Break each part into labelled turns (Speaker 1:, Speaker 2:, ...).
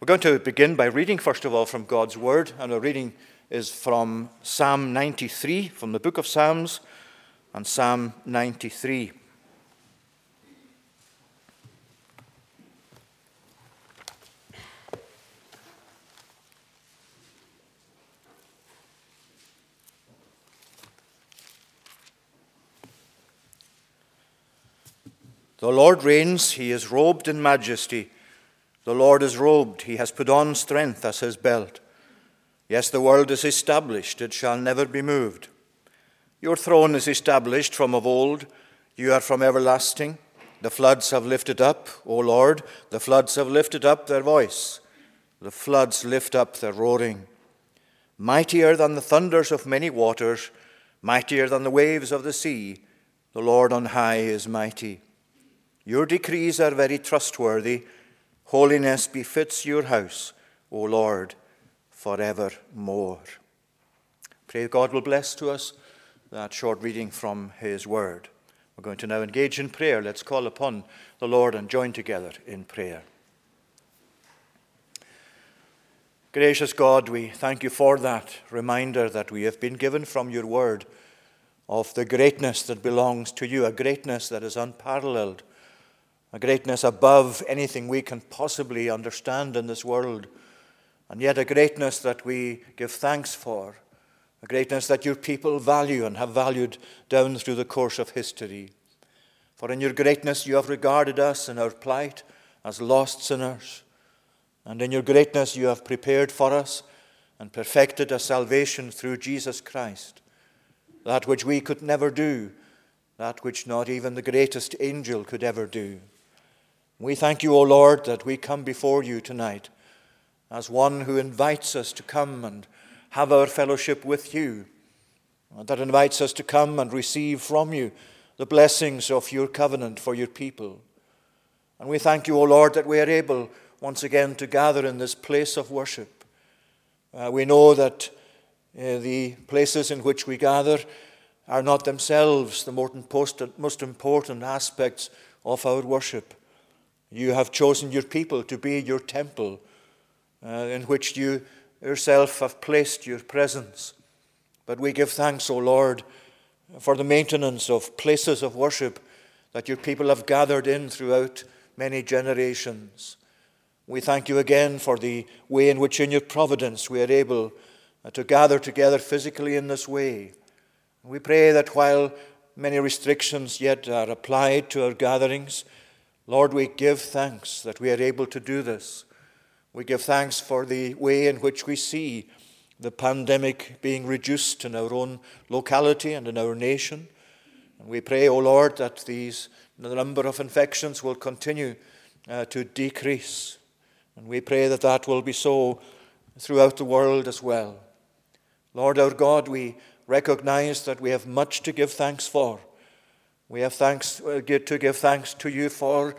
Speaker 1: We're going to begin by reading, first of all, from God's Word, and our reading is from Psalm 93, from the book of Psalms, and Psalm 93. The Lord reigns, he is robed in majesty. The Lord is robed, he has put on strength as his belt. Yes, the world is established, it shall never be moved. Your throne is established from of old, you are from everlasting. The floods have lifted up, O Lord, the floods have lifted up their voice. The floods lift up their roaring. Mightier than the thunders of many waters, mightier than the waves of the sea, the Lord on high is mighty. Your decrees are very trustworthy. Holiness befits your house, O Lord, forevermore. Pray God will bless to us that short reading from His Word. We're going to now engage in prayer. Let's call upon the Lord and join together in prayer. Gracious God, we thank you for that reminder that we have been given from your Word of the greatness that belongs to you, a greatness that is unparalleled a greatness above anything we can possibly understand in this world, and yet a greatness that we give thanks for, a greatness that your people value and have valued down through the course of history. For in your greatness you have regarded us in our plight as lost sinners, and in your greatness you have prepared for us and perfected a salvation through Jesus Christ, that which we could never do, that which not even the greatest angel could ever do. We thank you, O Lord, that we come before you tonight as one who invites us to come and have our fellowship with you, that invites us to come and receive from you the blessings of your covenant for your people. And we thank you, O Lord, that we are able once again to gather in this place of worship. Uh, we know that uh, the places in which we gather are not themselves the most important aspects of our worship. You have chosen your people to be your temple, uh, in which you yourself have placed your presence. But we give thanks, O Lord, for the maintenance of places of worship that your people have gathered in throughout many generations. We thank you again for the way in which, in your providence, we are able uh, to gather together physically in this way. We pray that while many restrictions yet are applied to our gatherings, Lord, we give thanks that we are able to do this. We give thanks for the way in which we see the pandemic being reduced in our own locality and in our nation. And we pray, O oh Lord, that these, the number of infections will continue uh, to decrease. And we pray that that will be so throughout the world as well. Lord our God, we recognize that we have much to give thanks for. We have thanks, uh, to give thanks to you for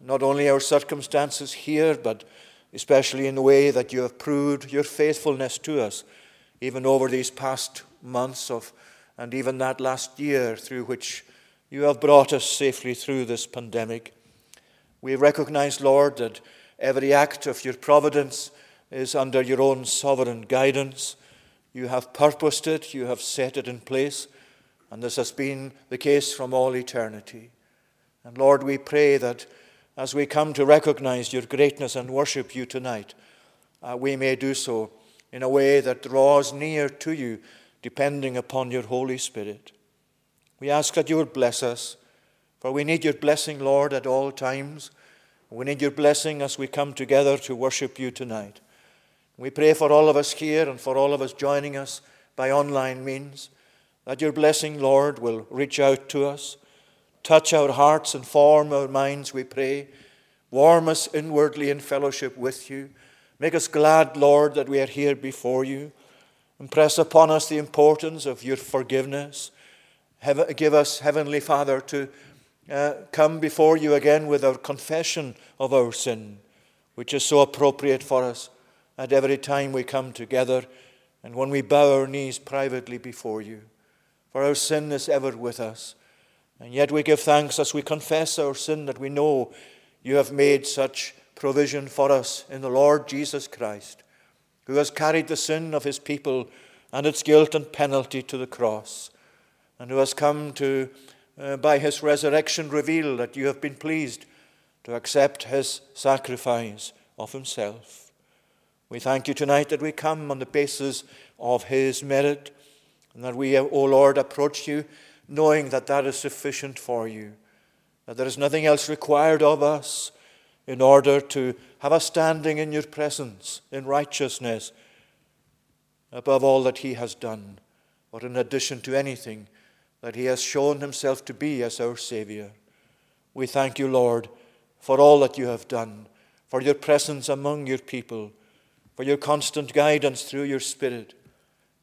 Speaker 1: not only our circumstances here, but especially in the way that you have proved your faithfulness to us, even over these past months of, and even that last year through which you have brought us safely through this pandemic. We recognize, Lord, that every act of your providence is under your own sovereign guidance. You have purposed it, you have set it in place. And this has been the case from all eternity. And Lord, we pray that as we come to recognize your greatness and worship you tonight, uh, we may do so in a way that draws near to you, depending upon your Holy Spirit. We ask that you would bless us, for we need your blessing, Lord, at all times. We need your blessing as we come together to worship you tonight. We pray for all of us here and for all of us joining us by online means that your blessing, Lord, will reach out to us, touch our hearts and form our minds, we pray. Warm us inwardly in fellowship with you. Make us glad, Lord, that we are here before you. Impress upon us the importance of your forgiveness. give us, Heavenly Father, to uh, come before you again with our confession of our sin, which is so appropriate for us at every time we come together and when we bow our knees privately before you for our sin is ever with us. And yet we give thanks as we confess our sin that we know you have made such provision for us in the Lord Jesus Christ, who has carried the sin of his people and its guilt and penalty to the cross, and who has come to, uh, by his resurrection, reveal that you have been pleased to accept his sacrifice of himself. We thank you tonight that we come on the basis of his merit, and that we, O Lord, approach you knowing that that is sufficient for you, that there is nothing else required of us in order to have a standing in your presence in righteousness above all that he has done, or in addition to anything that he has shown himself to be as our Savior. We thank you, Lord, for all that you have done, for your presence among your people, for your constant guidance through your Spirit.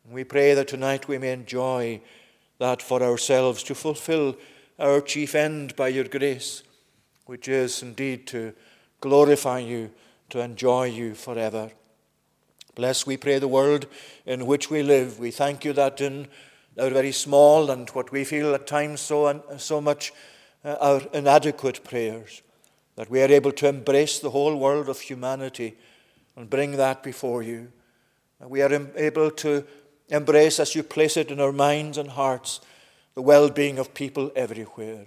Speaker 1: And we pray that tonight we may enjoy that for ourselves to fulfill our chief end by your grace, which is indeed to glorify you, to enjoy you forever. Bless, we pray, the world in which we live. We thank you that in our very small and what we feel at times so, so much uh, our inadequate prayers, that we are able to embrace the whole world of humanity and bring that before you. And we are able to embrace, as you place it in our minds and hearts, the well being of people everywhere.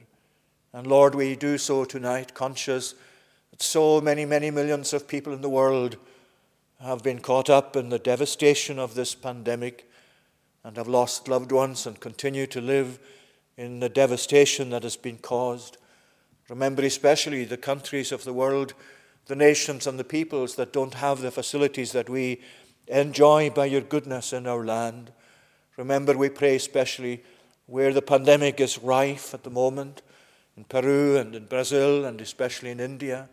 Speaker 1: And Lord, we do so tonight, conscious that so many, many millions of people in the world have been caught up in the devastation of this pandemic and have lost loved ones and continue to live in the devastation that has been caused. Remember, especially the countries of the world, the nations and the peoples that don't have the facilities that we enjoy by your goodness in our land. Remember, we pray especially where the pandemic is rife at the moment in Peru and in Brazil and especially in India.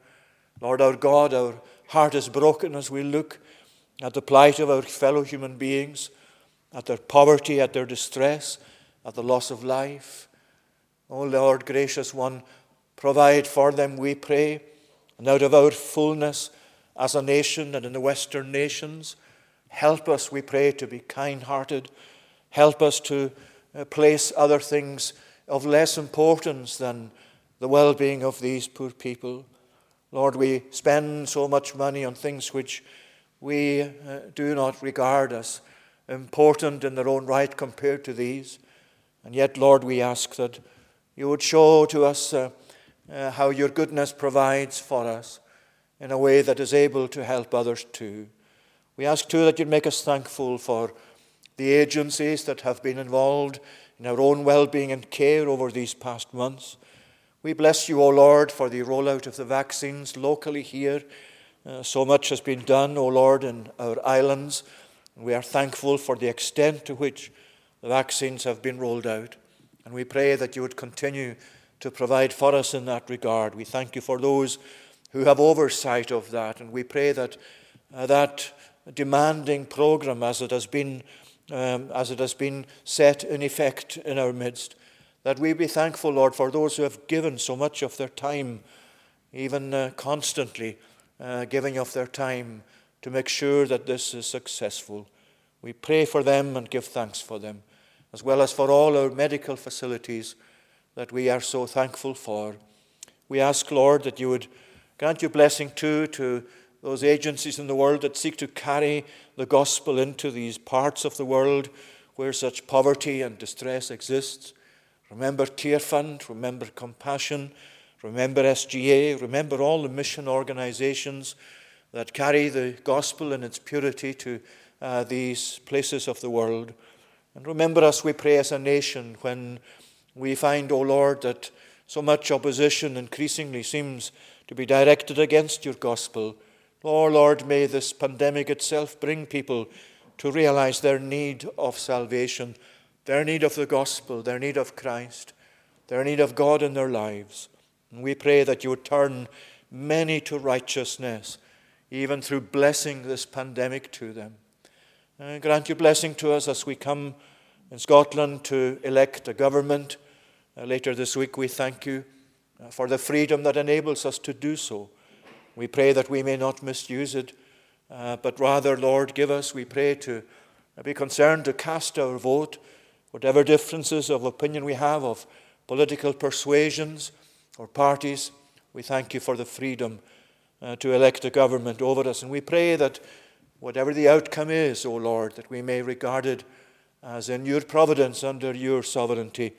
Speaker 1: Lord our God, our heart is broken as we look at the plight of our fellow human beings, at their poverty, at their distress, at the loss of life. O oh Lord, gracious one, provide for them, we pray, and out of our fullness as a nation and in the Western nations, help us, we pray, to be kind hearted. Help us to uh, place other things of less importance than the well being of these poor people. Lord, we spend so much money on things which we uh, do not regard as important in their own right compared to these. And yet, Lord, we ask that you would show to us uh, uh, how your goodness provides for us in a way that is able to help others too. We ask too that you'd make us thankful for the agencies that have been involved in our own well being and care over these past months. We bless you, O Lord, for the rollout of the vaccines locally here. Uh, so much has been done, O Lord, in our islands. We are thankful for the extent to which the vaccines have been rolled out. And we pray that you would continue to provide for us in that regard. We thank you for those who have oversight of that. And we pray that uh, that demanding program, as it has been, um, as it has been set in effect in our midst, that we be thankful, Lord, for those who have given so much of their time, even uh, constantly uh, giving of their time to make sure that this is successful. We pray for them and give thanks for them, as well as for all our medical facilities that we are so thankful for. We ask, Lord, that you would grant your blessing too to those agencies in the world that seek to carry the gospel into these parts of the world where such poverty and distress exists. Remember Tearfund, remember Compassion, remember SGA, remember all the mission organizations that carry the gospel in its purity to uh, these places of the world. And remember us, we pray, as a nation when we find, O oh Lord, that so much opposition increasingly seems to be directed against your gospel. Oh Lord, may this pandemic itself bring people to realize their need of salvation their need of the gospel, their need of Christ, their need of God in their lives. And we pray that you would turn many to righteousness, even through blessing this pandemic to them. And grant your blessing to us as we come in Scotland to elect a government. Uh, later this week, we thank you uh, for the freedom that enables us to do so. We pray that we may not misuse it, uh, but rather, Lord, give us, we pray, to be concerned to cast our vote whatever differences of opinion we have of political persuasions or parties, we thank you for the freedom uh, to elect a government over us. And we pray that whatever the outcome is, O Lord, that we may regard it as in your providence under your sovereignty,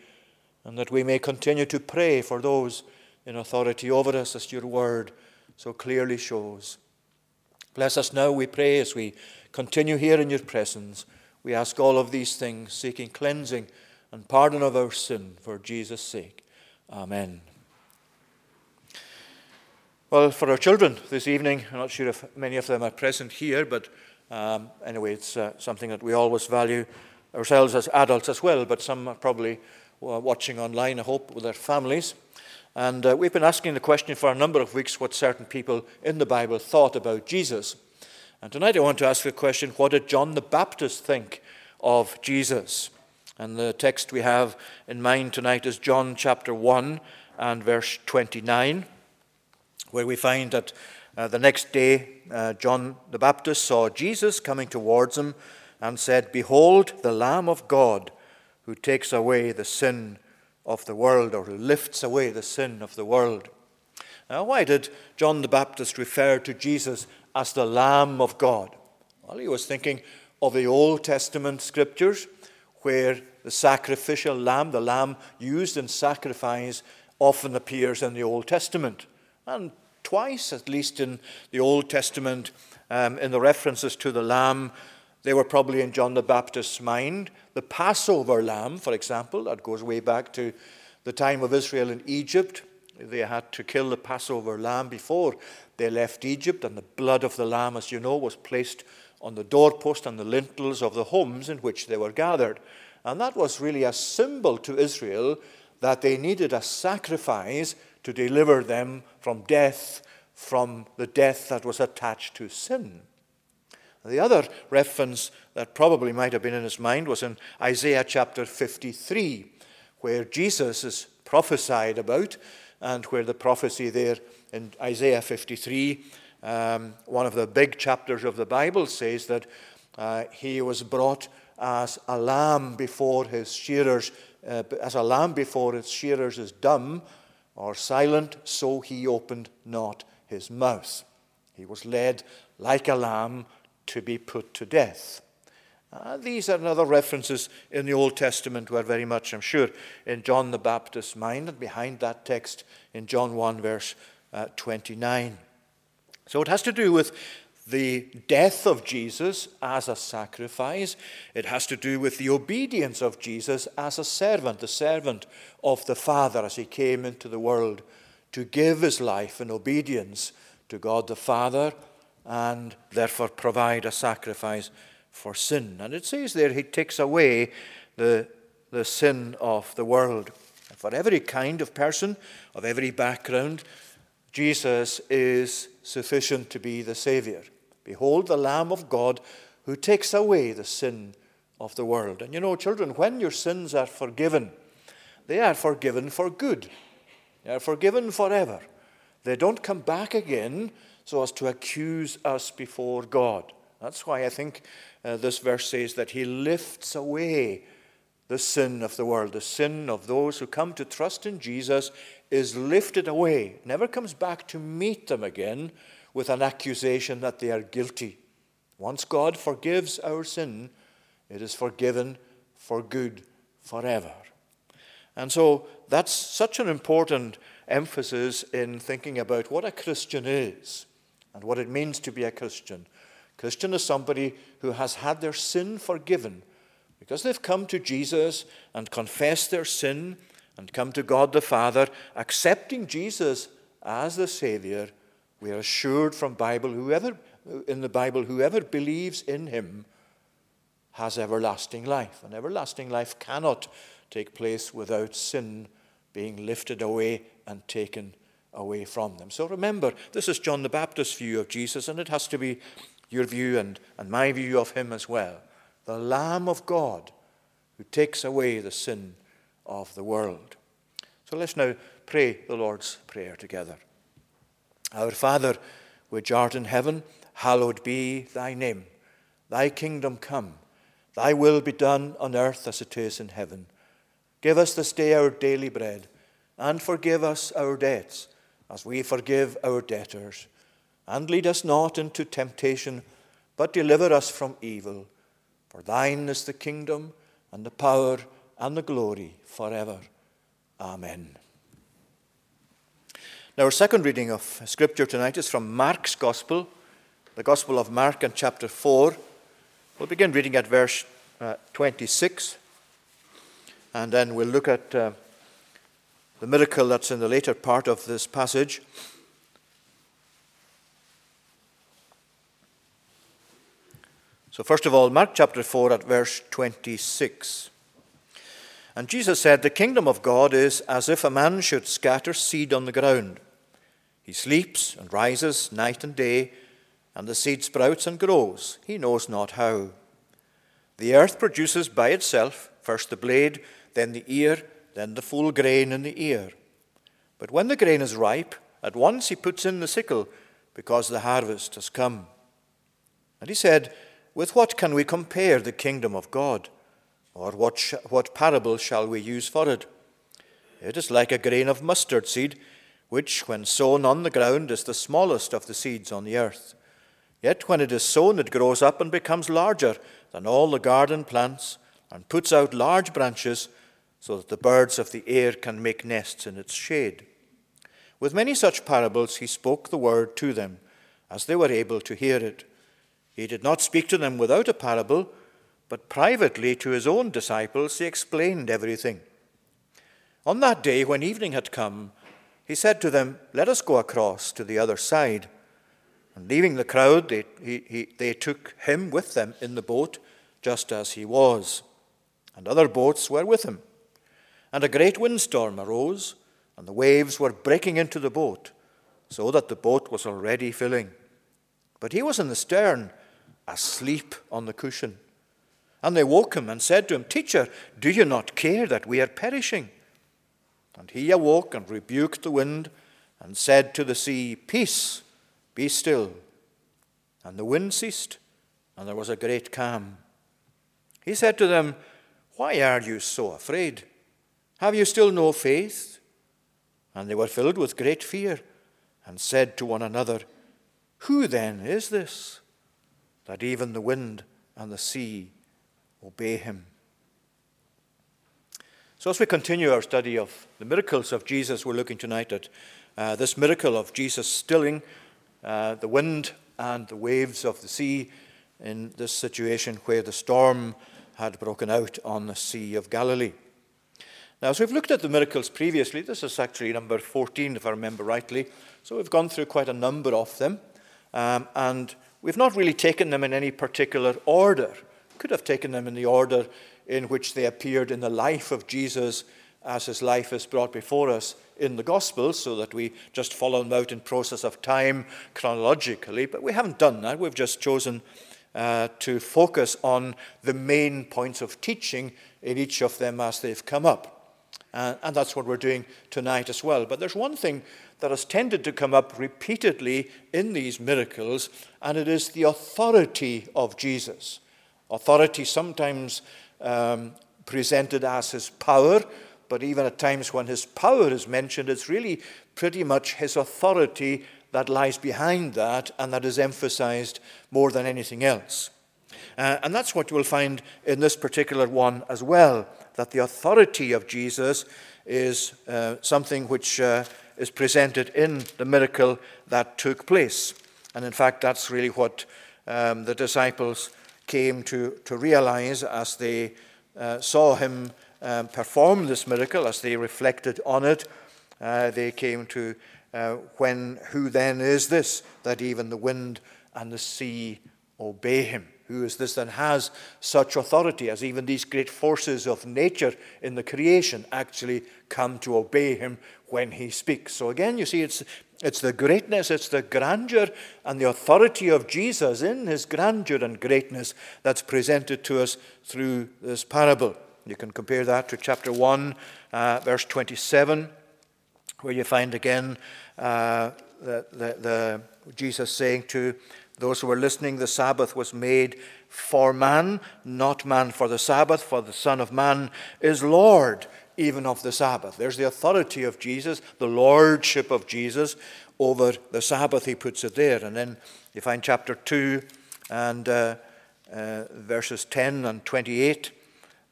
Speaker 1: and that we may continue to pray for those in authority over us as your word so clearly shows. Bless us now, we pray, as we continue here in your presence. We ask all of these things, seeking cleansing and pardon of our sin for Jesus' sake. Amen. Well, for our children this evening, I'm not sure if many of them are present here, but um, anyway, it's uh, something that we always value ourselves as adults as well, but some are probably uh, watching online, I hope, with their families. And uh, we've been asking the question for a number of weeks what certain people in the Bible thought about Jesus. And tonight I want to ask the question what did John the Baptist think of Jesus? And the text we have in mind tonight is John chapter 1 and verse 29 where we find that uh, the next day uh, John the Baptist saw Jesus coming towards him and said, Behold, the Lamb of God who takes away the sin of the world, or who lifts away the sin of the world. Now, why did John the Baptist refer to Jesus as the Lamb of God? Well, he was thinking of the Old Testament scriptures where the sacrificial lamb, the lamb used in sacrifice, often appears in the Old Testament. And twice, at least in the Old Testament, um, in the references to the lamb, they were probably in John the Baptist's mind. The Passover lamb, for example, that goes way back to the time of Israel in Egypt. They had to kill the Passover lamb before they left Egypt, and the blood of the lamb, as you know, was placed on the doorpost and the lintels of the homes in which they were gathered. And that was really a symbol to Israel that they needed a sacrifice to deliver them from death, from the death that was attached to sin. The other reference that probably might have been in his mind was in Isaiah chapter 53, where Jesus is prophesied about, and where the prophecy there in Isaiah 53, um, one of the big chapters of the Bible, says that uh, he was brought as a lamb before his shearers, uh, as a lamb before its shearers is dumb, or silent, so he opened not his mouth. He was led like a lamb to be put to death. Uh, these are other references in the Old Testament were very much, I'm sure, in John the Baptist's mind and behind that text in John 1, verse uh, 29. So it has to do with the death of Jesus as a sacrifice. It has to do with the obedience of Jesus as a servant, the servant of the Father as he came into the world to give his life in obedience to God the Father and therefore provide a sacrifice for sin. And it says there, he takes away the, the sin of the world. And For every kind of person, of every background, Jesus is sufficient to be the Savior. Behold the Lamb of God who takes away the sin of the world. And you know, children, when your sins are forgiven, they are forgiven for good. They are forgiven forever. They don't come back again so as to accuse us before God. That's why I think uh, this verse says that He lifts away the sin of the world. The sin of those who come to trust in Jesus is lifted away, never comes back to meet them again with an accusation that they are guilty. Once God forgives our sin, it is forgiven for good forever. And so that's such an important emphasis in thinking about what a Christian is and what it means to be a Christian. Christian is somebody who has had their sin forgiven because they've come to Jesus and confessed their sin and come to God the Father, accepting Jesus as the Savior we are assured from Bible, whoever in the Bible, whoever believes in him has everlasting life. And everlasting life cannot take place without sin being lifted away and taken away from them. So remember, this is John the Baptist's view of Jesus, and it has to be your view and, and my view of him as well. The Lamb of God who takes away the sin of the world. So let's now pray the Lord's Prayer together. Our Father, which art in heaven, hallowed be thy name. Thy kingdom come, thy will be done on earth as it is in heaven. Give us this day our daily bread, and forgive us our debts, as we forgive our debtors. and lead us not into temptation, but deliver us from evil. For thine is the kingdom, and the power, and the glory forever. Amen. Now, our second reading of Scripture tonight is from Mark's Gospel, the Gospel of Mark, and chapter 4. We'll begin reading at verse uh, 26, and then we'll look at uh, the miracle that's in the later part of this passage. So, first of all, Mark chapter 4 at verse 26. And Jesus said, The kingdom of God is as if a man should scatter seed on the ground. He sleeps and rises night and day, and the seed sprouts and grows. He knows not how. The earth produces by itself first the blade, then the ear, then the full grain in the ear. But when the grain is ripe, at once he puts in the sickle, because the harvest has come. And he said, with what can we compare the kingdom of God? Or what, sh- what parable shall we use for it? It is like a grain of mustard seed, which, when sown on the ground, is the smallest of the seeds on the earth. Yet when it is sown, it grows up and becomes larger than all the garden plants, and puts out large branches, so that the birds of the air can make nests in its shade. With many such parables, he spoke the word to them, as they were able to hear it. He did not speak to them without a parable, but privately to his own disciples he explained everything. On that day, when evening had come, he said to them, Let us go across to the other side. And leaving the crowd, they, he, he, they took him with them in the boat, just as he was. And other boats were with him. And a great windstorm arose, and the waves were breaking into the boat, so that the boat was already filling. But he was in the stern asleep on the cushion. And they woke him and said to him, Teacher, do you not care that we are perishing? And he awoke and rebuked the wind and said to the sea, Peace, be still. And the wind ceased, and there was a great calm. He said to them, Why are you so afraid? Have you still no faith? And they were filled with great fear and said to one another, Who then is this? that even the wind and the sea obey him. So, as we continue our study of the miracles of Jesus, we're looking tonight at uh, this miracle of Jesus stilling uh, the wind and the waves of the sea in this situation where the storm had broken out on the Sea of Galilee. Now, as we've looked at the miracles previously, this is actually number 14, if I remember rightly. So, we've gone through quite a number of them. Um, and We've not really taken them in any particular order. We could have taken them in the order in which they appeared in the life of Jesus as his life is brought before us in the Gospels, so that we just follow them out in process of time chronologically. But we haven't done that. We've just chosen uh, to focus on the main points of teaching in each of them as they've come up. Uh, and that's what we're doing tonight as well. But there's one thing that has tended to come up repeatedly in these miracles, and it is the authority of Jesus. Authority sometimes um, presented as his power, but even at times when his power is mentioned, it's really pretty much his authority that lies behind that and that is emphasized more than anything else. Uh, and that's what you will find in this particular one as well, that the authority of Jesus is uh, something which uh, is presented in the miracle that took place. And in fact, that's really what um, the disciples came to, to realize as they uh, saw him um, perform this miracle, as they reflected on it. Uh, they came to uh, when, who then is this that even the wind and the sea obey him? Who is this that has such authority as even these great forces of nature in the creation actually come to obey him when he speaks? So again, you see, it's, it's the greatness, it's the grandeur and the authority of Jesus in his grandeur and greatness that's presented to us through this parable. You can compare that to chapter 1, uh, verse 27, where you find again uh, the, the, the Jesus saying to those who were listening, the Sabbath was made for man, not man for the Sabbath, for the Son of Man is Lord even of the Sabbath. There's the authority of Jesus, the lordship of Jesus over the Sabbath, he puts it there. And then you find chapter 2 and uh, uh, verses 10 and 28.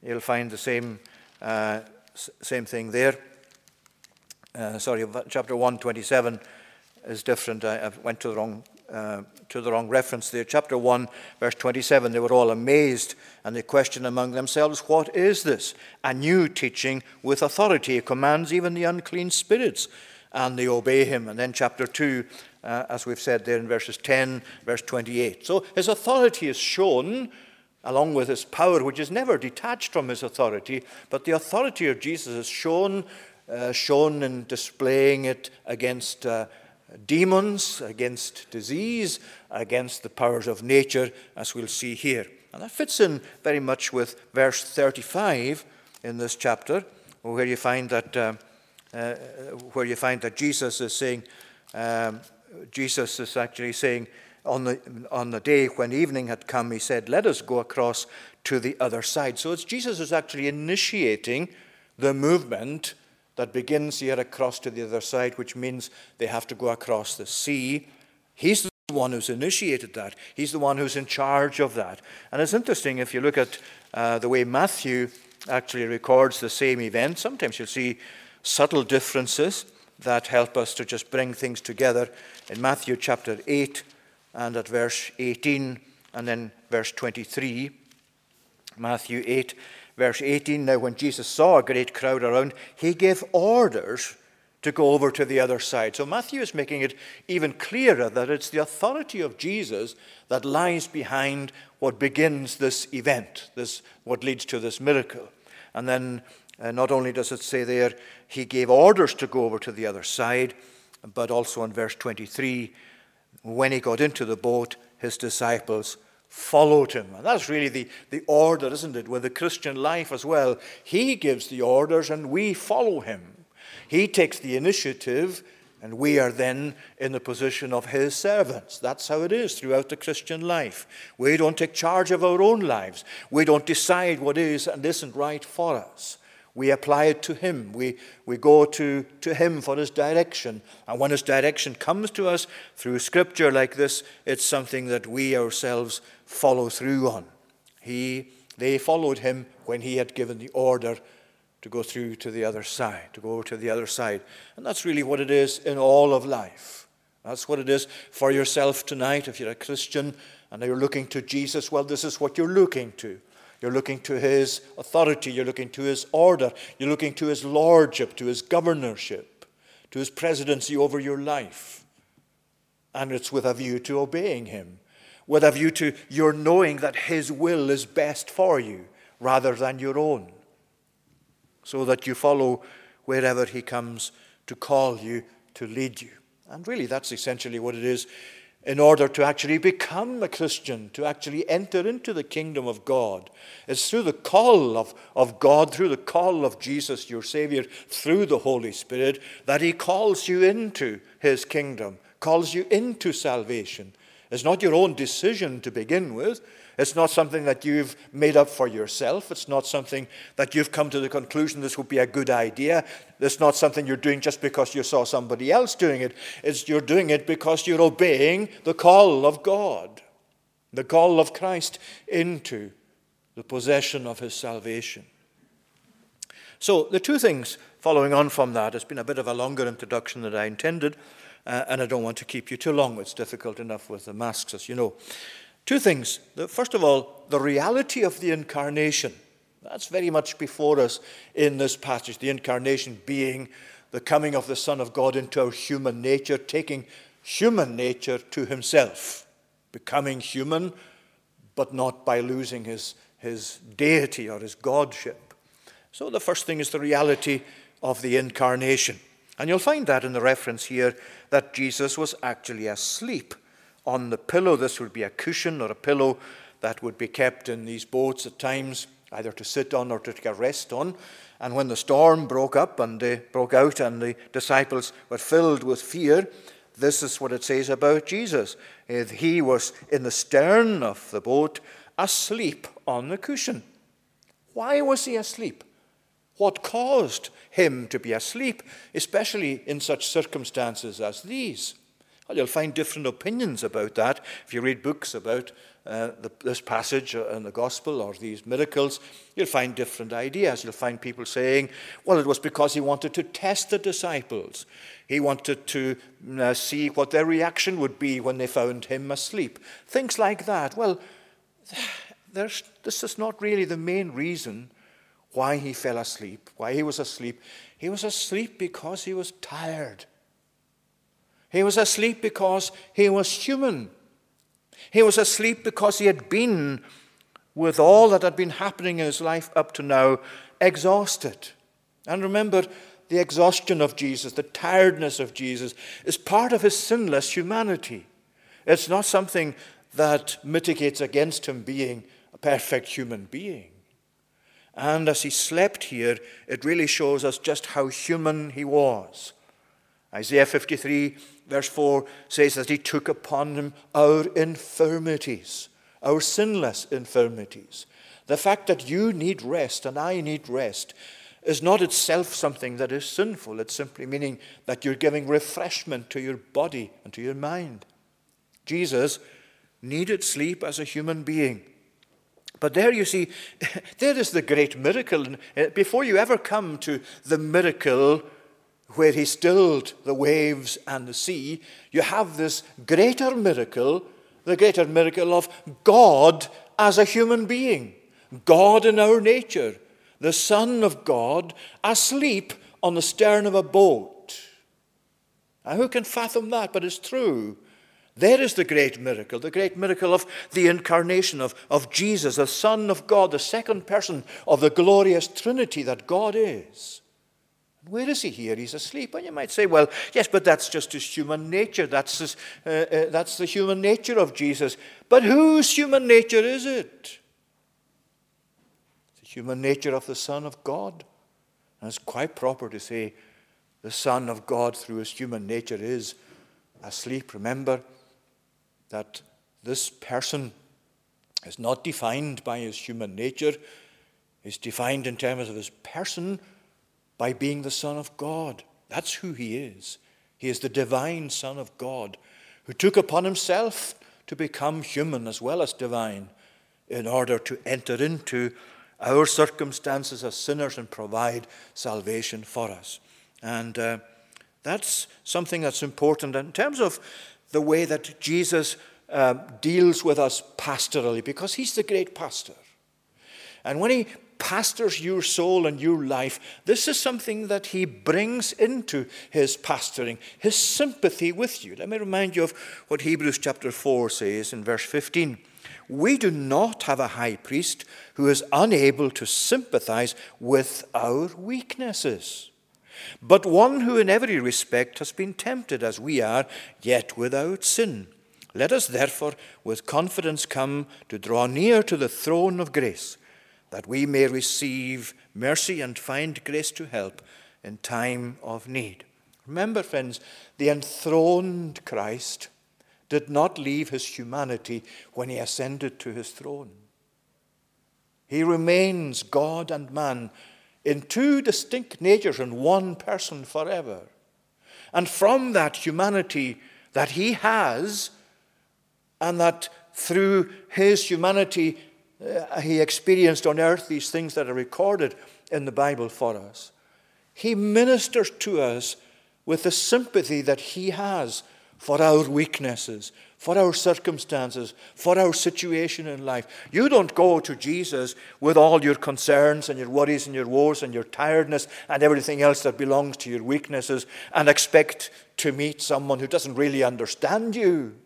Speaker 1: You'll find the same, uh, same thing there. Uh, sorry, chapter 1, 27 is different. I, I went to the wrong uh, to the wrong reference there. Chapter 1, verse 27, they were all amazed and they questioned among themselves, What is this? A new teaching with authority. He commands even the unclean spirits and they obey him. And then chapter 2, uh, as we've said there in verses 10, verse 28. So his authority is shown along with his power, which is never detached from his authority, but the authority of Jesus is shown, uh, shown in displaying it against. Uh, demons, against disease, against the powers of nature, as we'll see here. And that fits in very much with verse 35 in this chapter, where you find that, uh, uh, where you find that Jesus is saying, um, Jesus is actually saying, on the, on the day when evening had come, he said, Let us go across to the other side. So it's Jesus is actually initiating the movement that begins here across to the other side, which means they have to go across the sea. He's the one who's initiated that. He's the one who's in charge of that. And it's interesting if you look at uh, the way Matthew actually records the same event, sometimes you'll see subtle differences that help us to just bring things together. In Matthew chapter 8 and at verse 18 and then verse 23, Matthew 8 Verse 18 Now, when Jesus saw a great crowd around, he gave orders to go over to the other side. So Matthew is making it even clearer that it's the authority of Jesus that lies behind what begins this event, this, what leads to this miracle. And then uh, not only does it say there, he gave orders to go over to the other side, but also in verse 23, when he got into the boat, his disciples followed him. And that's really the, the order, isn't it, with the Christian life as well. He gives the orders and we follow him. He takes the initiative and we are then in the position of his servants. That's how it is throughout the Christian life. We don't take charge of our own lives. We don't decide what is and isn't right for us. We apply it to Him. We, we go to, to Him for His direction. And when His direction comes to us through Scripture like this, it's something that we ourselves follow through on. He, they followed Him when He had given the order to go through to the other side, to go to the other side. And that's really what it is in all of life. That's what it is for yourself tonight. If you're a Christian and you're looking to Jesus, well, this is what you're looking to. You're looking to his authority. You're looking to his order. You're looking to his lordship, to his governorship, to his presidency over your life. And it's with a view to obeying him, with a view to your knowing that his will is best for you rather than your own, so that you follow wherever he comes to call you, to lead you. And really, that's essentially what it is in order to actually become a Christian, to actually enter into the kingdom of God. It's through the call of, of God, through the call of Jesus, your Savior, through the Holy Spirit, that He calls you into His kingdom, calls you into salvation. It's not your own decision to begin with. It's not something that you've made up for yourself. It's not something that you've come to the conclusion this would be a good idea. It's not something you're doing just because you saw somebody else doing it. It's you're doing it because you're obeying the call of God, the call of Christ into the possession of his salvation. So, the two things following on from that, it's been a bit of a longer introduction than I intended, uh, and I don't want to keep you too long. It's difficult enough with the masks, as you know. Two things. First of all, the reality of the incarnation. That's very much before us in this passage. The incarnation being the coming of the Son of God into our human nature, taking human nature to himself, becoming human, but not by losing his, his deity or his godship. So the first thing is the reality of the incarnation. And you'll find that in the reference here that Jesus was actually asleep on the pillow. This would be a cushion or a pillow that would be kept in these boats at times, either to sit on or to take a rest on. And when the storm broke up and they broke out and the disciples were filled with fear, this is what it says about Jesus. Eh, he was in the stern of the boat, asleep on the cushion. Why was he asleep? What caused him to be asleep, especially in such circumstances as these? Well, you'll find different opinions about that. If you read books about uh, the, this passage in the gospel or these miracles, you'll find different ideas. You'll find people saying, well, it was because he wanted to test the disciples. He wanted to uh, see what their reaction would be when they found him asleep. Things like that. Well, this is not really the main reason why he fell asleep, why he was asleep. He was asleep because he was tired. He was asleep because he was human. He was asleep because he had been, with all that had been happening in his life up to now, exhausted. And remember, the exhaustion of Jesus, the tiredness of Jesus, is part of his sinless humanity. It's not something that mitigates against him being a perfect human being. And as he slept here, it really shows us just how human he was. Isaiah 53, verse 4 says that he took upon him our infirmities, our sinless infirmities. The fact that you need rest and I need rest is not itself something that is sinful. It's simply meaning that you're giving refreshment to your body and to your mind. Jesus needed sleep as a human being. But there you see, there is the great miracle. Uh, before you ever come to the miracle where he stilled the waves and the sea, you have this greater miracle, the greater miracle of God as a human being, God in our nature, the Son of God asleep on the stern of a boat. Now, who can fathom that? But it's true. There is the great miracle, the great miracle of the incarnation of, of Jesus, the Son of God, the second person of the glorious Trinity that God is. Where is he here? He's asleep. And you might say, well, yes, but that's just his human nature. That's, his, uh, uh, that's the human nature of Jesus. But whose human nature is it? It's the human nature of the Son of God. And it's quite proper to say the Son of God, through his human nature, is asleep. Remember, that this person is not defined by his human nature, is defined in terms of his person by being the Son of God. That's who he is. He is the divine Son of God who took upon himself to become human as well as divine in order to enter into our circumstances as sinners and provide salvation for us. And uh, that's something that's important in terms of the way that Jesus uh, deals with us pastorally, because he's the great pastor. And when he pastors your soul and your life, this is something that he brings into his pastoring, his sympathy with you. Let me remind you of what Hebrews chapter 4 says in verse 15. We do not have a high priest who is unable to sympathize with our weaknesses but one who in every respect has been tempted as we are, yet without sin. Let us therefore with confidence come to draw near to the throne of grace, that we may receive mercy and find grace to help in time of need. Remember, friends, the enthroned Christ did not leave his humanity when he ascended to his throne. He remains God and man in two distinct natures in one person forever. And from that humanity that he has, and that through his humanity uh, he experienced on earth these things that are recorded in the Bible for us, he ministers to us with the sympathy that he has for our weaknesses, for our circumstances, for our situation in life. You don't go to Jesus with all your concerns and your worries and your woes and your tiredness and everything else that belongs to your weaknesses and expect to meet someone who doesn't really understand you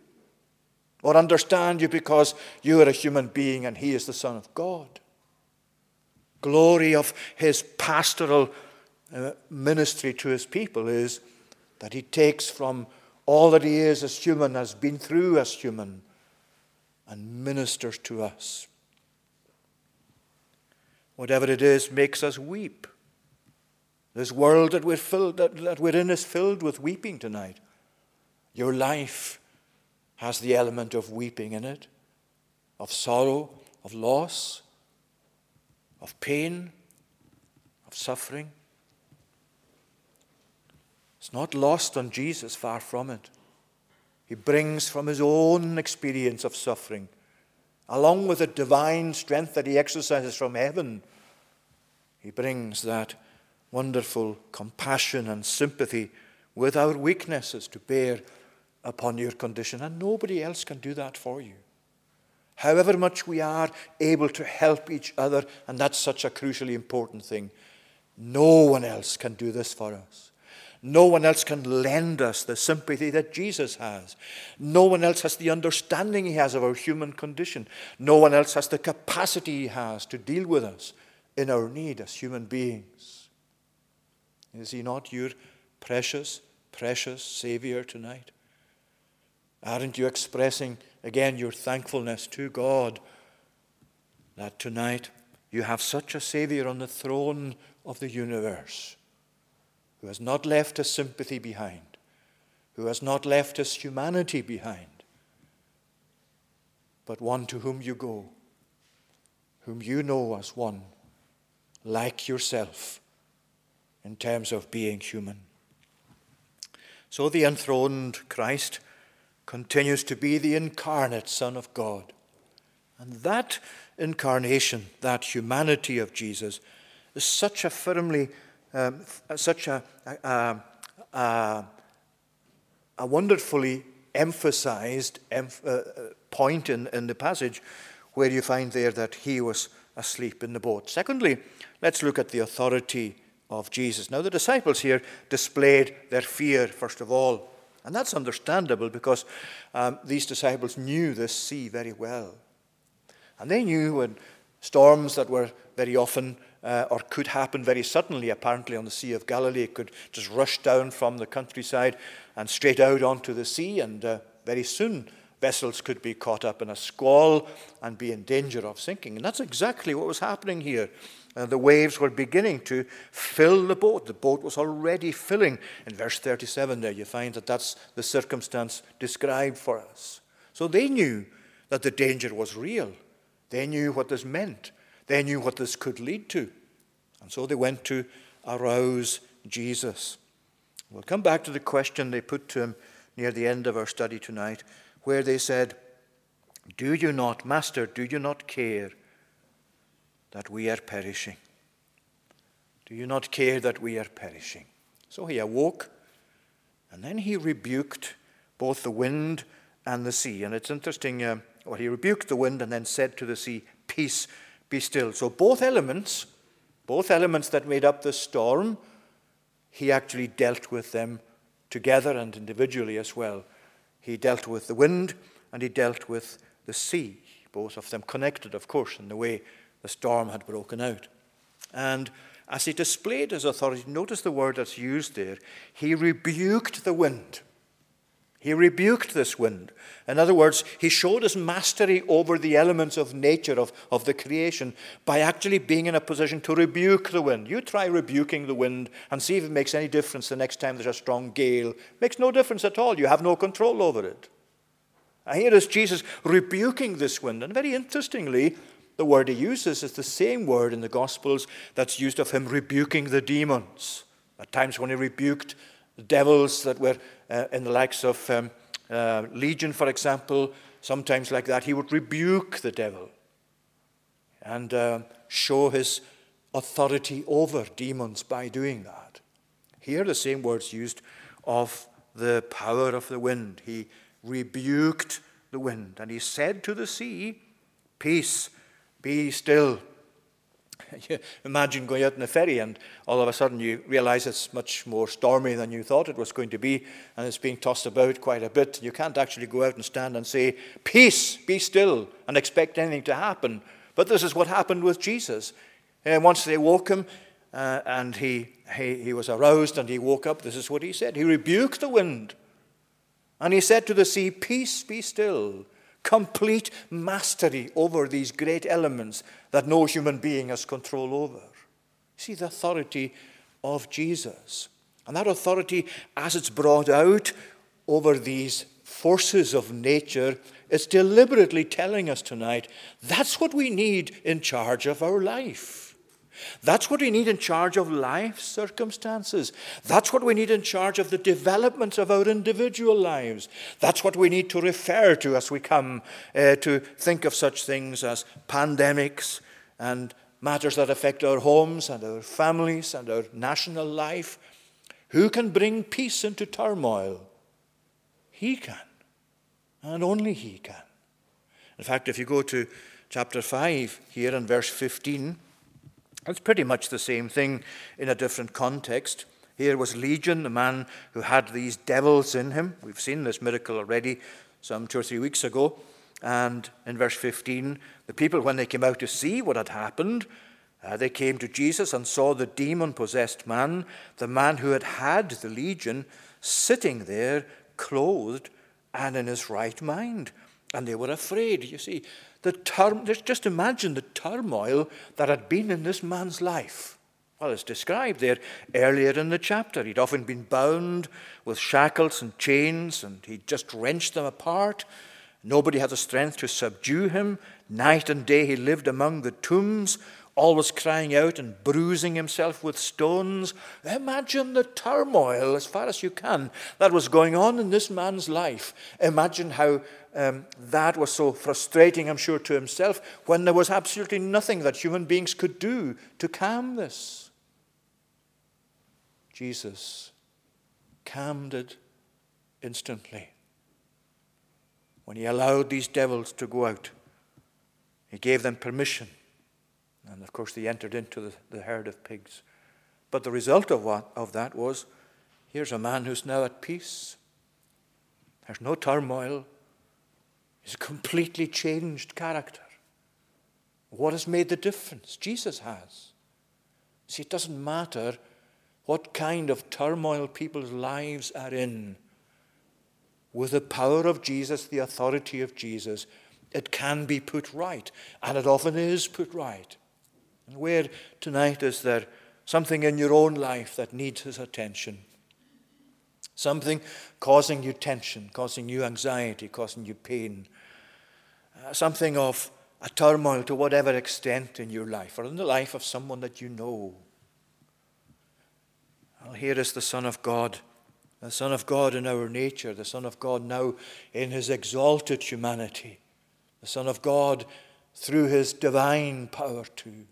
Speaker 1: or understand you because you are a human being and he is the Son of God. Glory of his pastoral uh, ministry to his people is that he takes from all that he is as human, has been through as human, and ministers to us. Whatever it is makes us weep. This world that we're, filled, that, that we're in is filled with weeping tonight. Your life has the element of weeping in it, of sorrow, of loss, of pain, of suffering. It's not lost on Jesus, far from it. He brings from his own experience of suffering, along with the divine strength that he exercises from heaven, he brings that wonderful compassion and sympathy with our weaknesses to bear upon your condition. And nobody else can do that for you. However much we are able to help each other, and that's such a crucially important thing, no one else can do this for us. No one else can lend us the sympathy that Jesus has. No one else has the understanding he has of our human condition. No one else has the capacity he has to deal with us in our need as human beings. Is he not your precious, precious Savior tonight? Aren't you expressing again your thankfulness to God that tonight you have such a Savior on the throne of the universe who has not left his sympathy behind, who has not left his humanity behind, but one to whom you go, whom you know as one like yourself in terms of being human. So the enthroned Christ continues to be the incarnate Son of God. And that incarnation, that humanity of Jesus, is such a firmly um, such a, a, a, a wonderfully emphasized emph- uh, uh, point in, in the passage where you find there that he was asleep in the boat. Secondly, let's look at the authority of Jesus. Now, the disciples here displayed their fear, first of all. And that's understandable because um, these disciples knew this sea very well. And they knew when storms that were very often uh, or could happen very suddenly, apparently, on the Sea of Galilee. Could just rush down from the countryside and straight out onto the sea, and uh, very soon vessels could be caught up in a squall and be in danger of sinking. And that's exactly what was happening here. Uh, the waves were beginning to fill the boat. The boat was already filling. In verse 37, there you find that that's the circumstance described for us. So they knew that the danger was real. They knew what this meant. They knew what this could lead to. And so they went to arouse Jesus. We'll come back to the question they put to him near the end of our study tonight, where they said, Do you not, Master, do you not care that we are perishing? Do you not care that we are perishing? So he awoke, and then he rebuked both the wind and the sea. And it's interesting, uh, well, he rebuked the wind and then said to the sea, Peace, be still. So both elements, both elements that made up the storm, he actually dealt with them together and individually as well. He dealt with the wind and he dealt with the sea, both of them connected, of course, in the way the storm had broken out. And as he displayed his authority, notice the word that's used there. He rebuked the wind. He rebuked this wind. In other words, he showed his mastery over the elements of nature, of, of the creation, by actually being in a position to rebuke the wind. You try rebuking the wind and see if it makes any difference the next time there's a strong gale. Makes no difference at all. You have no control over it. And here is Jesus rebuking this wind. And very interestingly, the word he uses is the same word in the Gospels that's used of him rebuking the demons. At times when he rebuked devils that were uh, in the likes of um, uh, Legion, for example, sometimes like that, he would rebuke the devil and uh, show his authority over demons by doing that. Here, the same words used of the power of the wind. He rebuked the wind and he said to the sea, Peace, be still. You imagine going out in a ferry and all of a sudden you realize it's much more stormy than you thought it was going to be and it's being tossed about quite a bit. You can't actually go out and stand and say, Peace, be still, and expect anything to happen. But this is what happened with Jesus. And once they woke him uh, and he, he, he was aroused and he woke up, this is what he said. He rebuked the wind and he said to the sea, Peace, be still complete mastery over these great elements that no human being has control over. See the authority of Jesus. And that authority, as it's brought out over these forces of nature, is deliberately telling us tonight that's what we need in charge of our life. That's what we need in charge of life circumstances. That's what we need in charge of the development of our individual lives. That's what we need to refer to as we come uh, to think of such things as pandemics and matters that affect our homes and our families and our national life. Who can bring peace into turmoil? He can, and only He can. In fact, if you go to chapter 5 here in verse 15, it's pretty much the same thing in a different context. Here was Legion, the man who had these devils in him. We've seen this miracle already some two or three weeks ago. And in verse 15, the people, when they came out to see what had happened, uh, they came to Jesus and saw the demon possessed man, the man who had had the legion, sitting there, clothed and in his right mind. And they were afraid. You see, the just imagine the turmoil that had been in this man's life. Well, it's described there earlier in the chapter. He'd often been bound with shackles and chains, and he'd just wrenched them apart. Nobody had the strength to subdue him. Night and day he lived among the tombs, always crying out and bruising himself with stones. Imagine the turmoil, as far as you can, that was going on in this man's life. Imagine how um, that was so frustrating, I'm sure, to himself when there was absolutely nothing that human beings could do to calm this. Jesus calmed it instantly. When he allowed these devils to go out, he gave them permission and of course, they entered into the, the herd of pigs. But the result of, what, of that was here's a man who's now at peace. There's no turmoil. A completely changed character. What has made the difference? Jesus has. See, it doesn't matter what kind of turmoil people's lives are in. With the power of Jesus, the authority of Jesus, it can be put right, and it often is put right. And where tonight is there something in your own life that needs his attention? Something causing you tension, causing you anxiety, causing you pain. Uh, something of a turmoil to whatever extent in your life or in the life of someone that you know. Well, here is the Son of God, the Son of God in our nature, the Son of God now in his exalted humanity, the Son of God through his divine power too.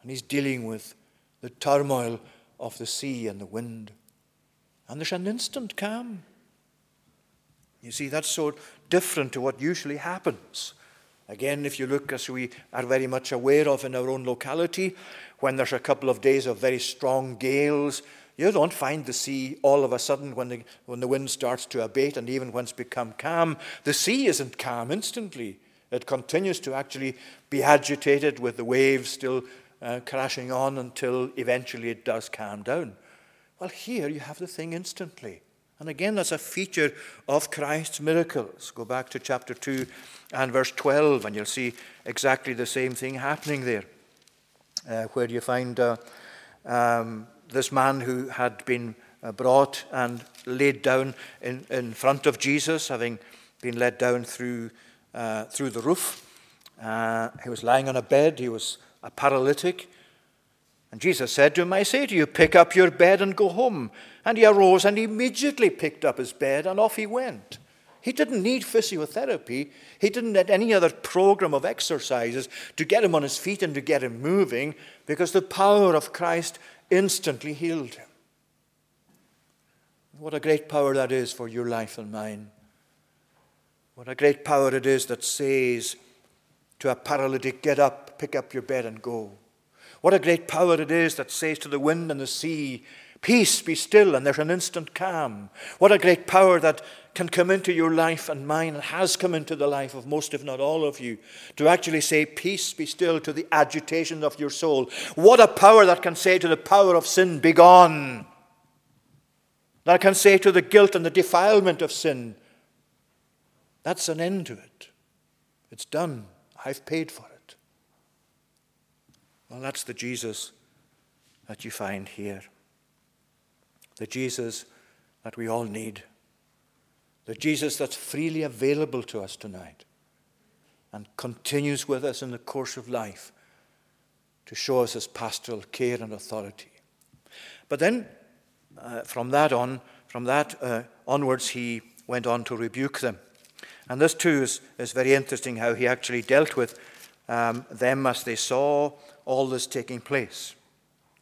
Speaker 1: And he's dealing with the turmoil of the sea and the wind. And there's an instant calm. You see, that's so different to what usually happens. Again, if you look, as we are very much aware of in our own locality, when there's a couple of days of very strong gales, you don't find the sea all of a sudden when the, when the wind starts to abate and even when it's become calm. The sea isn't calm instantly. It continues to actually be agitated with the waves still uh, crashing on until eventually it does calm down. Well, here you have the thing instantly. And again, that's a feature of Christ's miracles. Go back to chapter 2 and verse 12, and you'll see exactly the same thing happening there, uh, where you find uh, um, this man who had been uh, brought and laid down in, in front of Jesus, having been led down through, uh, through the roof. Uh, he was lying on a bed, he was a paralytic. And Jesus said to him, I say to you, pick up your bed and go home. And he arose and immediately picked up his bed and off he went. He didn't need physiotherapy. He didn't need any other program of exercises to get him on his feet and to get him moving because the power of Christ instantly healed him. What a great power that is for your life and mine. What a great power it is that says, to a paralytic, Get up, pick up your bed, and go. What a great power it is that says to the wind and the sea, Peace, be still, and there's an instant calm. What a great power that can come into your life and mine, and has come into the life of most, if not all of you, to actually say, Peace, be still to the agitation of your soul. What a power that can say to the power of sin, Be gone. That can say to the guilt and the defilement of sin, That's an end to it. It's done. I've paid for it. Well, that's the Jesus that you find here. The Jesus that we all need. The Jesus that's freely available to us tonight and continues with us in the course of life to show us his pastoral care and authority. But then, uh, from that on, from that uh, onwards, he went on to rebuke them. And this too is, is very interesting how he actually dealt with um, them as they saw all this taking place.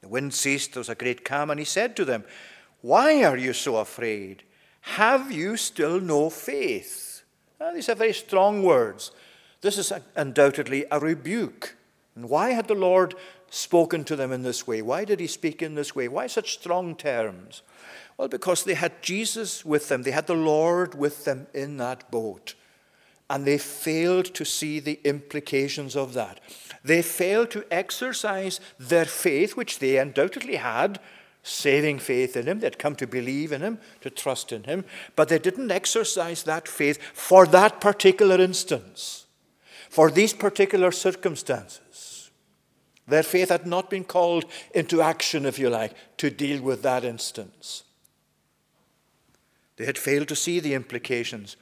Speaker 1: The wind ceased, there was a great calm, and he said to them, Why are you so afraid? Have you still no faith? Now, these are very strong words. This is undoubtedly a rebuke. And why had the Lord spoken to them in this way? Why did he speak in this way? Why such strong terms? Well, because they had Jesus with them, they had the Lord with them in that boat. And they failed to see the implications of that. They failed to exercise their faith, which they undoubtedly had, saving faith in Him. They'd come to believe in Him, to trust in Him, but they didn't exercise that faith for that particular instance, for these particular circumstances. Their faith had not been called into action, if you like, to deal with that instance. They had failed to see the implications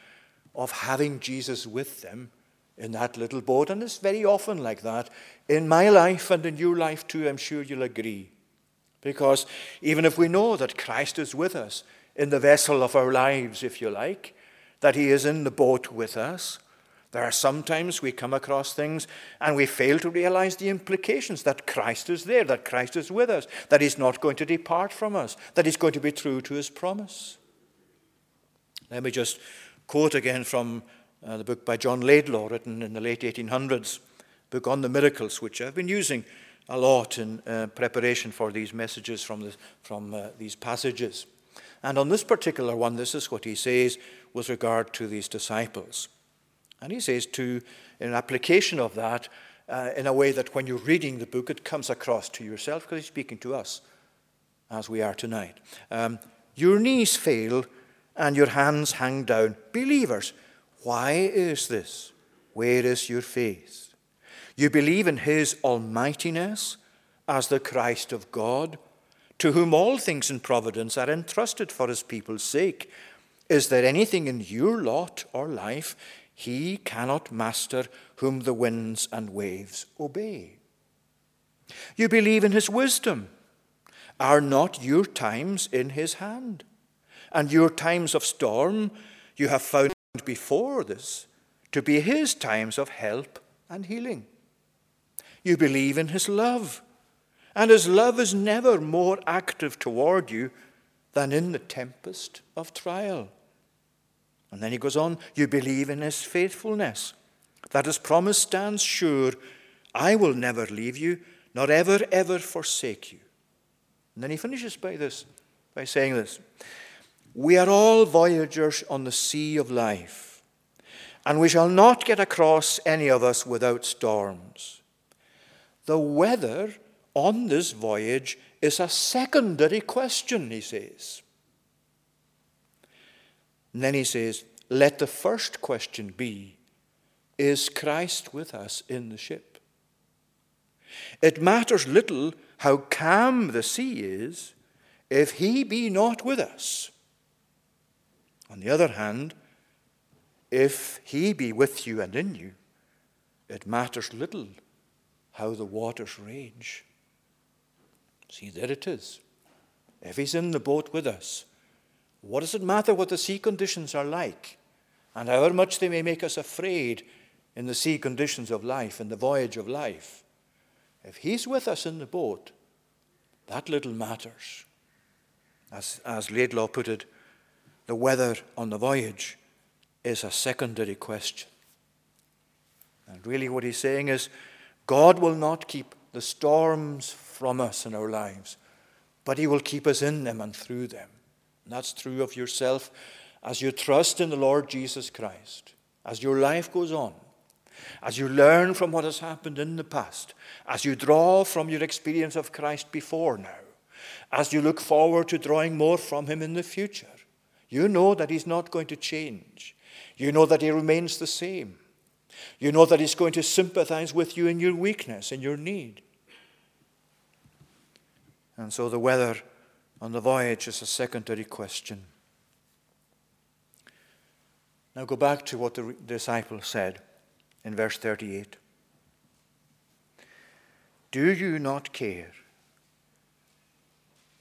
Speaker 1: of having Jesus with them in that little boat. And it's very often like that in my life and in your life too, I'm sure you'll agree. Because even if we know that Christ is with us in the vessel of our lives, if you like, that He is in the boat with us, there are sometimes we come across things and we fail to realize the implications that Christ is there, that Christ is with us, that He's not going to depart from us, that He's going to be true to His promise. Let me just quote again from uh, the book by John Laidlaw, written in the late 1800s, book on the miracles, which I've been using a lot in uh, preparation for these messages from, the, from uh, these passages. And on this particular one, this is what he says with regard to these disciples. And he says, to, an application of that, uh, in a way that when you're reading the book, it comes across to yourself, because he's speaking to us as we are tonight. Um, your knees fail and your hands hang down. Believers, why is this? Where is your faith? You believe in his almightiness as the Christ of God, to whom all things in providence are entrusted for his people's sake. Is there anything in your lot or life he cannot master whom the winds and waves obey? You believe in his wisdom. Are not your times in his hand? And your times of storm you have found before this to be his times of help and healing. You believe in his love, and his love is never more active toward you than in the tempest of trial. And then he goes on, you believe in his faithfulness, that his promise stands sure I will never leave you, nor ever, ever forsake you. And then he finishes by this, by saying this we are all voyagers on the sea of life, and we shall not get across any of us without storms. The weather on this voyage is a secondary question, he says. And then he says, Let the first question be Is Christ with us in the ship? It matters little how calm the sea is if he be not with us. On the other hand, if he be with you and in you, it matters little how the waters rage. See, there it is. If he's in the boat with us, what does it matter what the sea conditions are like and however much they may make us afraid in the sea conditions of life, in the voyage of life? If he's with us in the boat, that little matters. As, as Laidlaw put it, the weather on the voyage is a secondary question. And really, what he's saying is God will not keep the storms from us in our lives, but he will keep us in them and through them. And that's true of yourself as you trust in the Lord Jesus Christ, as your life goes on, as you learn from what has happened in the past, as you draw from your experience of Christ before now, as you look forward to drawing more from him in the future. You know that He's not going to change. You know that He remains the same. You know that He's going to sympathize with you in your weakness, in your need. And so the weather on the voyage is a secondary question. Now go back to what the disciple said in verse 38. Do you not care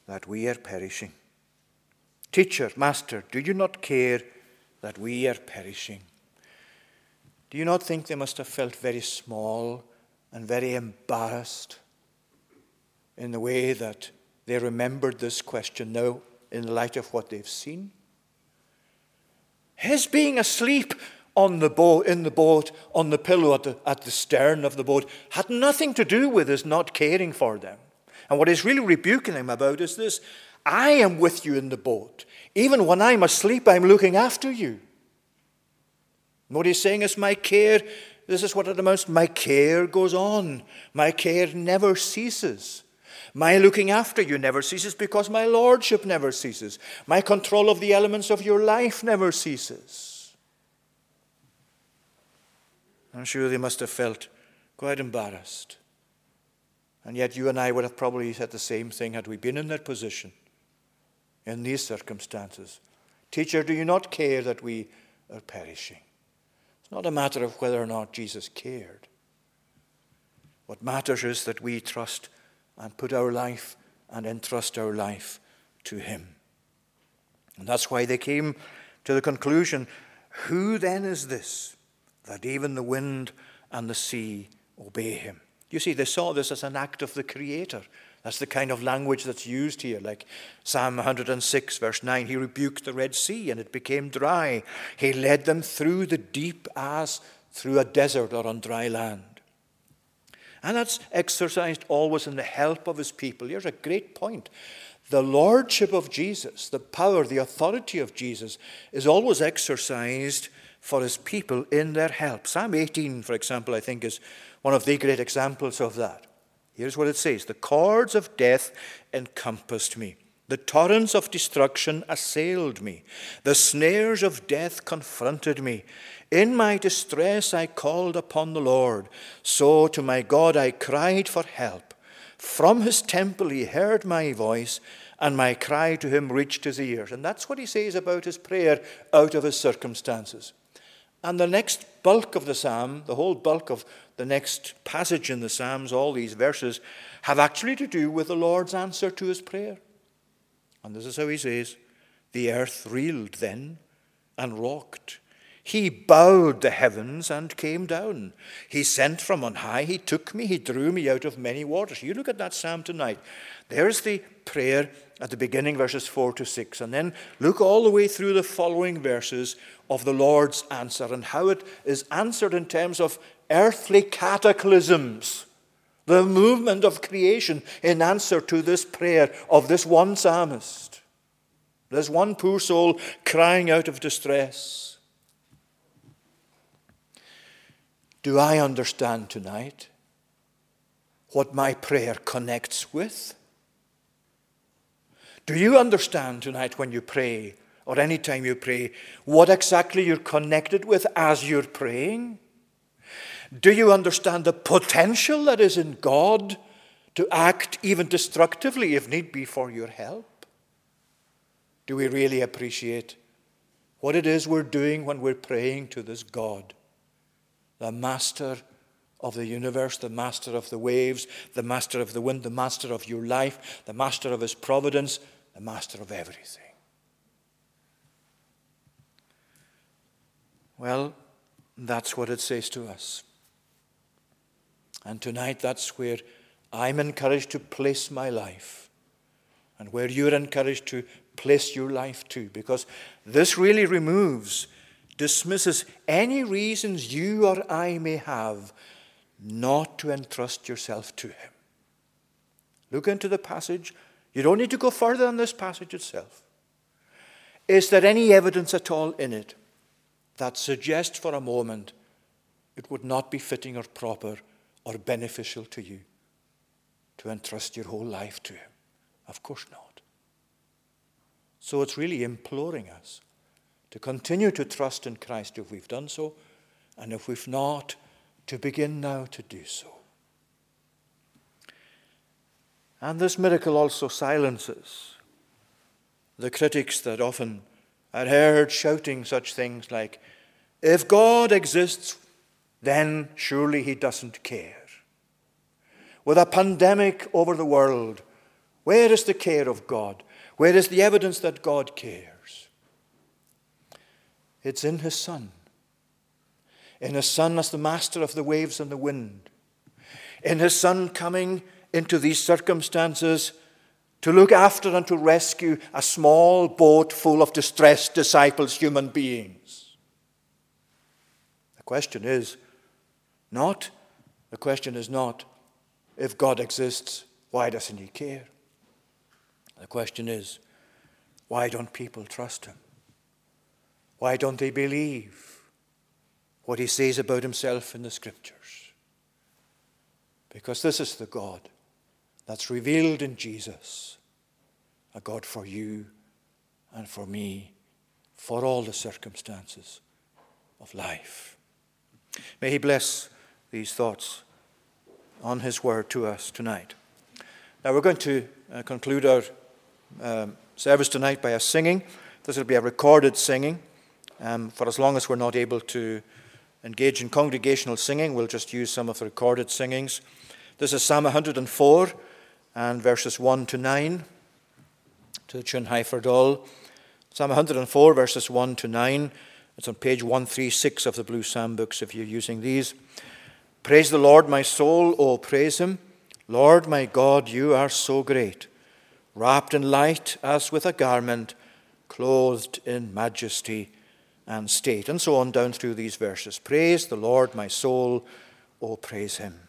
Speaker 1: that we are perishing? Teacher, Master, do you not care that we are perishing? Do you not think they must have felt very small and very embarrassed in the way that they remembered this question now in light of what they've seen? His being asleep on the boat, in the boat, on the pillow at the, at the stern of the boat, had nothing to do with his not caring for them. And what he's really rebuking them about is this I am with you in the boat. Even when I'm asleep, I'm looking after you. what he's saying is, My care, this is what it amounts to. My care goes on. My care never ceases. My looking after you never ceases because my lordship never ceases. My control of the elements of your life never ceases. I'm sure they must have felt quite embarrassed. And yet, you and I would have probably said the same thing had we been in that position, in these circumstances. Teacher, do you not care that we are perishing? It's not a matter of whether or not Jesus cared. What matters is that we trust and put our life and entrust our life to Him. And that's why they came to the conclusion who then is this that even the wind and the sea obey Him? You see, they saw this as an act of the Creator. That's the kind of language that's used here, like Psalm 106, verse 9. He rebuked the Red Sea and it became dry. He led them through the deep as through a desert or on dry land. And that's exercised always in the help of his people. Here's a great point. The lordship of Jesus, the power, the authority of Jesus, is always exercised for his people in their help. Psalm 18, for example, I think is one of the great examples of that. Here's what it says The cords of death encompassed me. The torrents of destruction assailed me. The snares of death confronted me. In my distress I called upon the Lord. So to my God I cried for help. From his temple he heard my voice, and my cry to him reached his ears. And that's what he says about his prayer out of his circumstances. And the next bulk of the psalm, the whole bulk of the next passage in the Psalms, all these verses, have actually to do with the Lord's answer to his prayer. And this is how he says The earth reeled then and rocked. He bowed the heavens and came down. He sent from on high. He took me. He drew me out of many waters. You look at that psalm tonight. There's the prayer at the beginning, verses 4 to 6. And then look all the way through the following verses of the Lord's answer and how it is answered in terms of earthly cataclysms. The movement of creation in answer to this prayer of this one psalmist. This one poor soul crying out of distress. Do I understand tonight what my prayer connects with? Do you understand tonight when you pray, or any time you pray, what exactly you're connected with as you're praying? Do you understand the potential that is in God to act even destructively if need be for your help? Do we really appreciate what it is we're doing when we're praying to this God? the master of the universe, the master of the waves, the master of the wind, the master of your life, the master of his providence, the master of everything. Well, that's what it says to us. And tonight, that's where I'm encouraged to place my life, and where you're encouraged to place your life too, because this really removes dismisses any reasons you or I may have not to entrust yourself to Him. Look into the passage. You don't need to go further than this passage itself. Is there any evidence at all in it that suggests for a moment it would not be fitting or proper or beneficial to you to entrust your whole life to Him? Of course not. So it's really imploring us to continue to trust in Christ if we've done so, and if we've not, to begin now to do so. And this miracle also silences the critics that often are heard shouting such things like, If God exists, then surely he doesn't care. With a pandemic over the world, where is the care of God? Where is the evidence that God cares? It's in His Son. In His Son as the master of the waves and the wind. In His Son coming into these circumstances to look after and to rescue a small boat full of distressed disciples, human beings. The question is not, the question is not, if God exists, why doesn't He care? The question is, why don't people trust Him? Why don't they believe what He says about Himself in the Scriptures? Because this is the God that's revealed in Jesus, a God for you and for me, for all the circumstances of life. May He bless these thoughts on His word to us tonight. Now, we're going to uh, conclude our um, service tonight by a singing. This will be a recorded singing. Um, for as long as we're not able to engage in congregational singing, we'll just use some of the recorded singings. This is Psalm 104 and verses 1 to 9 to the tune All. Psalm 104, verses 1 to 9. It's on page 136 of the Blue Psalm books if you're using these. Praise the Lord, my soul, oh, praise him. Lord, my God, you are so great, wrapped in light as with a garment, clothed in majesty and state. And so on down through these verses. Praise the Lord, my soul, oh, praise him.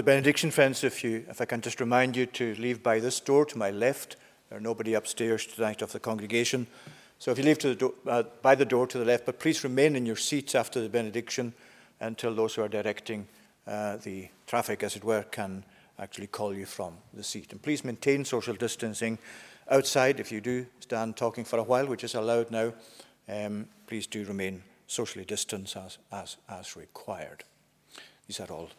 Speaker 1: The benediction, friends, if, you, if I can just remind you to leave by this door to my left. There's nobody upstairs tonight of the congregation. So if you leave the do- uh, by the door to the left, but please remain in your seats after the benediction until those who are directing uh, the traffic, as it were, can actually call you from the seat. And please maintain social distancing outside. If you do stand talking for a while, which is allowed now, um, please do remain socially distanced as, as, as required. These are all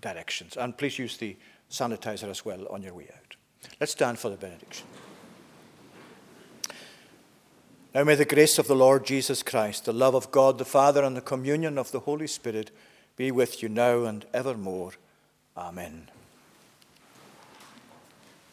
Speaker 1: directions. And please use the sanitizer as well on your way out. Let's stand for the benediction. Now may the grace of the Lord Jesus Christ, the love of God the Father, and the communion of the Holy Spirit be with you now and evermore. Amen.